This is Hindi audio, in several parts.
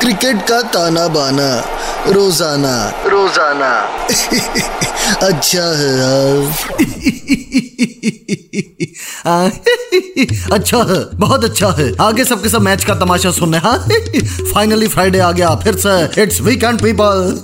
क्रिकेट का ताना बाना रोज़ाना। रोज़ाना। अच्छा है यार। अच्छा है बहुत अच्छा है। आगे सबके सब मैच का तमाशा सुनने हाँ। फाइनली फ्राइडे आ गया फिर से इट्स वीकेंड पीपल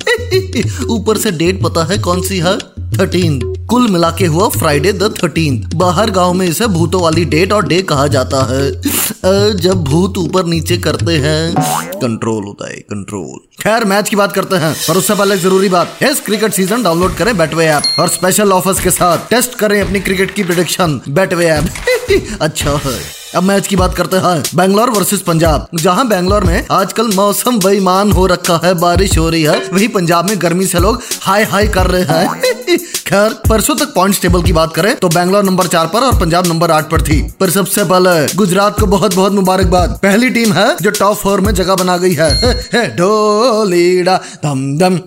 ऊपर से डेट पता है कौन सी है? थर्टीन कुल मिला के हुआ फ्राइडे द थर्टीन बाहर गाँव में इसे भूतों वाली डेट और डे कहा जाता है। जब भूत ऊपर नीचे करते हैं कंट्रोल होता है कंट्रोल खैर मैच की बात करते हैं, पर उससे पहले ज़रूरी बात इस क्रिकेट सीज़न डाउनलोड करें बैटवे ऐप और स्पेशल ऑफर्स के साथ टेस्ट करें अपनी क्रिकेट की प्रिडिक्शन बैटवे ऐप अच्छा है। अब मैच की बात करते हैं। बैंगलोर वर्सेस पंजाब। जहाँ बैंगलोर में आजकल मौसम बेईमान हो रखा है बारिश हो रही है वही पंजाब में गर्मी से लोग हाई हाई कर रहे हैं। खैर परसों तक पॉइंट्स टेबल की बात करें तो बैंगलोर नंबर चार पर और पंजाब नंबर आठ पर थी। पर सबसे पहले गुजरात को बहुत बहुत मुबारकबाद। पहली टीम है जो टॉप फोर में जगह बना गई है। ढोलीडा धम धम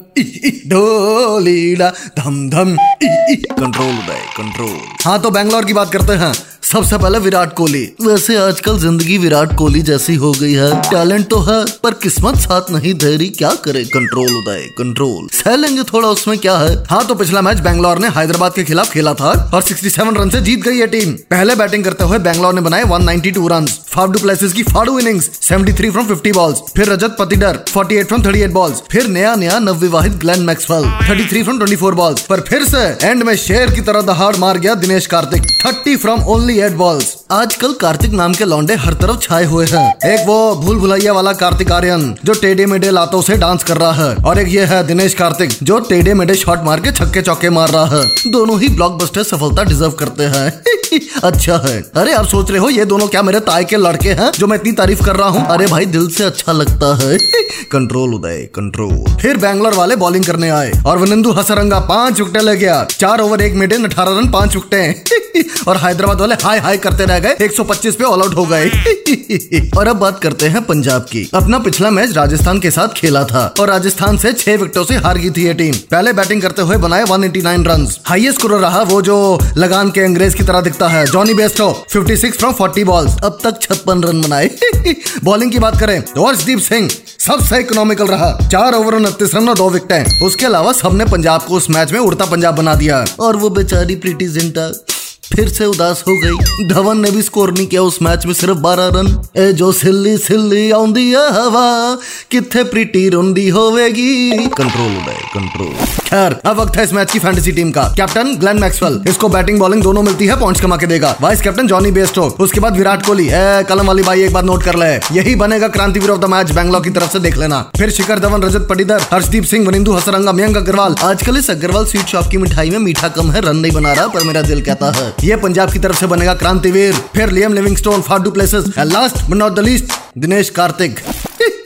ढोलीडा धम धम कंट्रोल कंट्रोल हाँ तो बैंगलोर की बात करते हैं। सबसे पहले विराट कोहली। वैसे आजकल ज़िंदगी विराट कोहली जैसी हो गई है। टैलेंट तो है, पर किस्मत साथ नहीं दे रही। क्या करे? कंट्रोल उदय कंट्रोल सह लेंगे थोड़ा, उसमें क्या है? हाँ तो पिछला मैच बैंगलोर ने हैदराबाद के खिलाफ खेला था और 67 रन से जीत गई है टीम पहले बैटिंग करते हुए बैंगलोर ने बनाए 192 रन फाफ डू प्लेसेस की फाड़ू इनिंग्स 73 फ्रॉम 50 बॉल्स फिर रजत पतिडर 48 फ्रॉम 38 बॉल्स फिर नया नया नवविवाहित ग्लेन मैक्सवेल 33 फ्रॉम 24 बॉल्स पर फिर से एंड में शेर की तरह दहाड़ मार गया Dinesh Karthik. 30 from only eight balls आजकल कार्तिक नाम के लौंडे हर तरफ़ छाए हुए हैं। एक वो भूल भुलैया वाला कार्तिक आर्यन, जो टेढ़े मेढे लातों से डांस कर रहा है। और एक ये है दिनेश कार्तिक, जो टेढ़े मेढे शॉट मार के छक्के चौके मार रहा है। दोनों ही ब्लॉकबस्टर सफलता डिजर्व करते हैं। अच्छा है। अरे, आप सोच रहे हो ये दोनों क्या मेरे ताए के लड़के हैं, जो मैं इतनी तारीफ़ कर रहा हूँ? अरे भाई, दिल से अच्छा लगता है। कंट्रोल उदय कंट्रोल फिर बैंगलोर वाले बॉलिंग करने आए। और वनिंदु हसरंगा पाँच विकेट ले गया चार ओवर एक मिनट अठारह रन, पाँच विकेट। और हैदराबाद वाले हाई हाई करते रह गए। 125 पे ऑल आउट हो गए। और अब बात करते हैं पंजाब की। अपना पिछला मैच राजस्थान के साथ खेला था। और राजस्थान से छह विकेटों से हार गई थी ये टीम पहले बैटिंग करते हुए बनाए 189 रन हाईएस्ट स्कोर रहा वो जो लगान के अंग्रेज़ की तरह दिखता है जॉनी बेस्टो 56 फ्रॉम 40 बॉल्स अब तक छप्पन रन बनाए। बॉलिंग की बात करें तो हर्षदीप सिंह सबसे इकोनॉमिकल रहा। चार ओवर उनतीस रन और दो विकेट। उसके अलावा सबने पंजाब को उस मैच में उड़ता पंजाब बना दिया। और वो बेचारी प्रीति जिंटा फिर से उदास हो गई। धवन ने भी स्कोर नहीं किया उस मैच में, सिर्फ़ बारह रन। ए जो सिल्ली सिल्ली आउंदी हवा किथे प्रीटी रोंदी होवेगी। कंट्रोल कंट्रोल खैर, अब वक्त है इस मैच की फैंटेसी टीम का। कैप्टन ग्लेन मैक्सवेल इसको बैटिंग बॉलिंग दोनों मिलती है पॉइंट्स कमा के देगा। वाइस कैप्टन जॉनी बेस्टो उसके बाद विराट कोहली। कलम वाली भाई एक बार नोट कर ले। यही बनेगा Krantiveer of the match Bangalore की तरफ़ से देख लेना। फिर शिखर धवन, रजत पटीदर हर्षदीप सिंह वनिंदु हसरंगा, मयंक अग्रवाल। आजकल इस अग्रवाल स्वीट शॉप की मिठाई में मीठा कम है, रन नहीं बना रहा, पर मेरा दिल कहता है। ये पंजाब की तरफ़ से बनेगा क्रांतिवीर। फिर Liam Livingstone फाडू places last but not the least Dinesh Karthik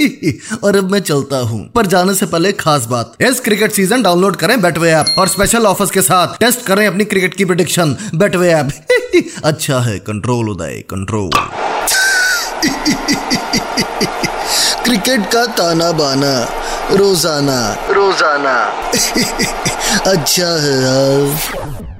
और अब मैं चलता हूँ। पर जाने से पहले खास बात। इस क्रिकेट सीज़न डाउनलोड करें बेटवे ऐप और स्पेशल ऑफर्स के साथ टेस्ट करें अपनी क्रिकेट की प्रिडिक्शन बेटवे ऐप अच्छा है कंट्रोल उदय कंट्रोल क्रिकेट का ताना बाना रोज़ाना। रोज़ाना। अच्छा है यार।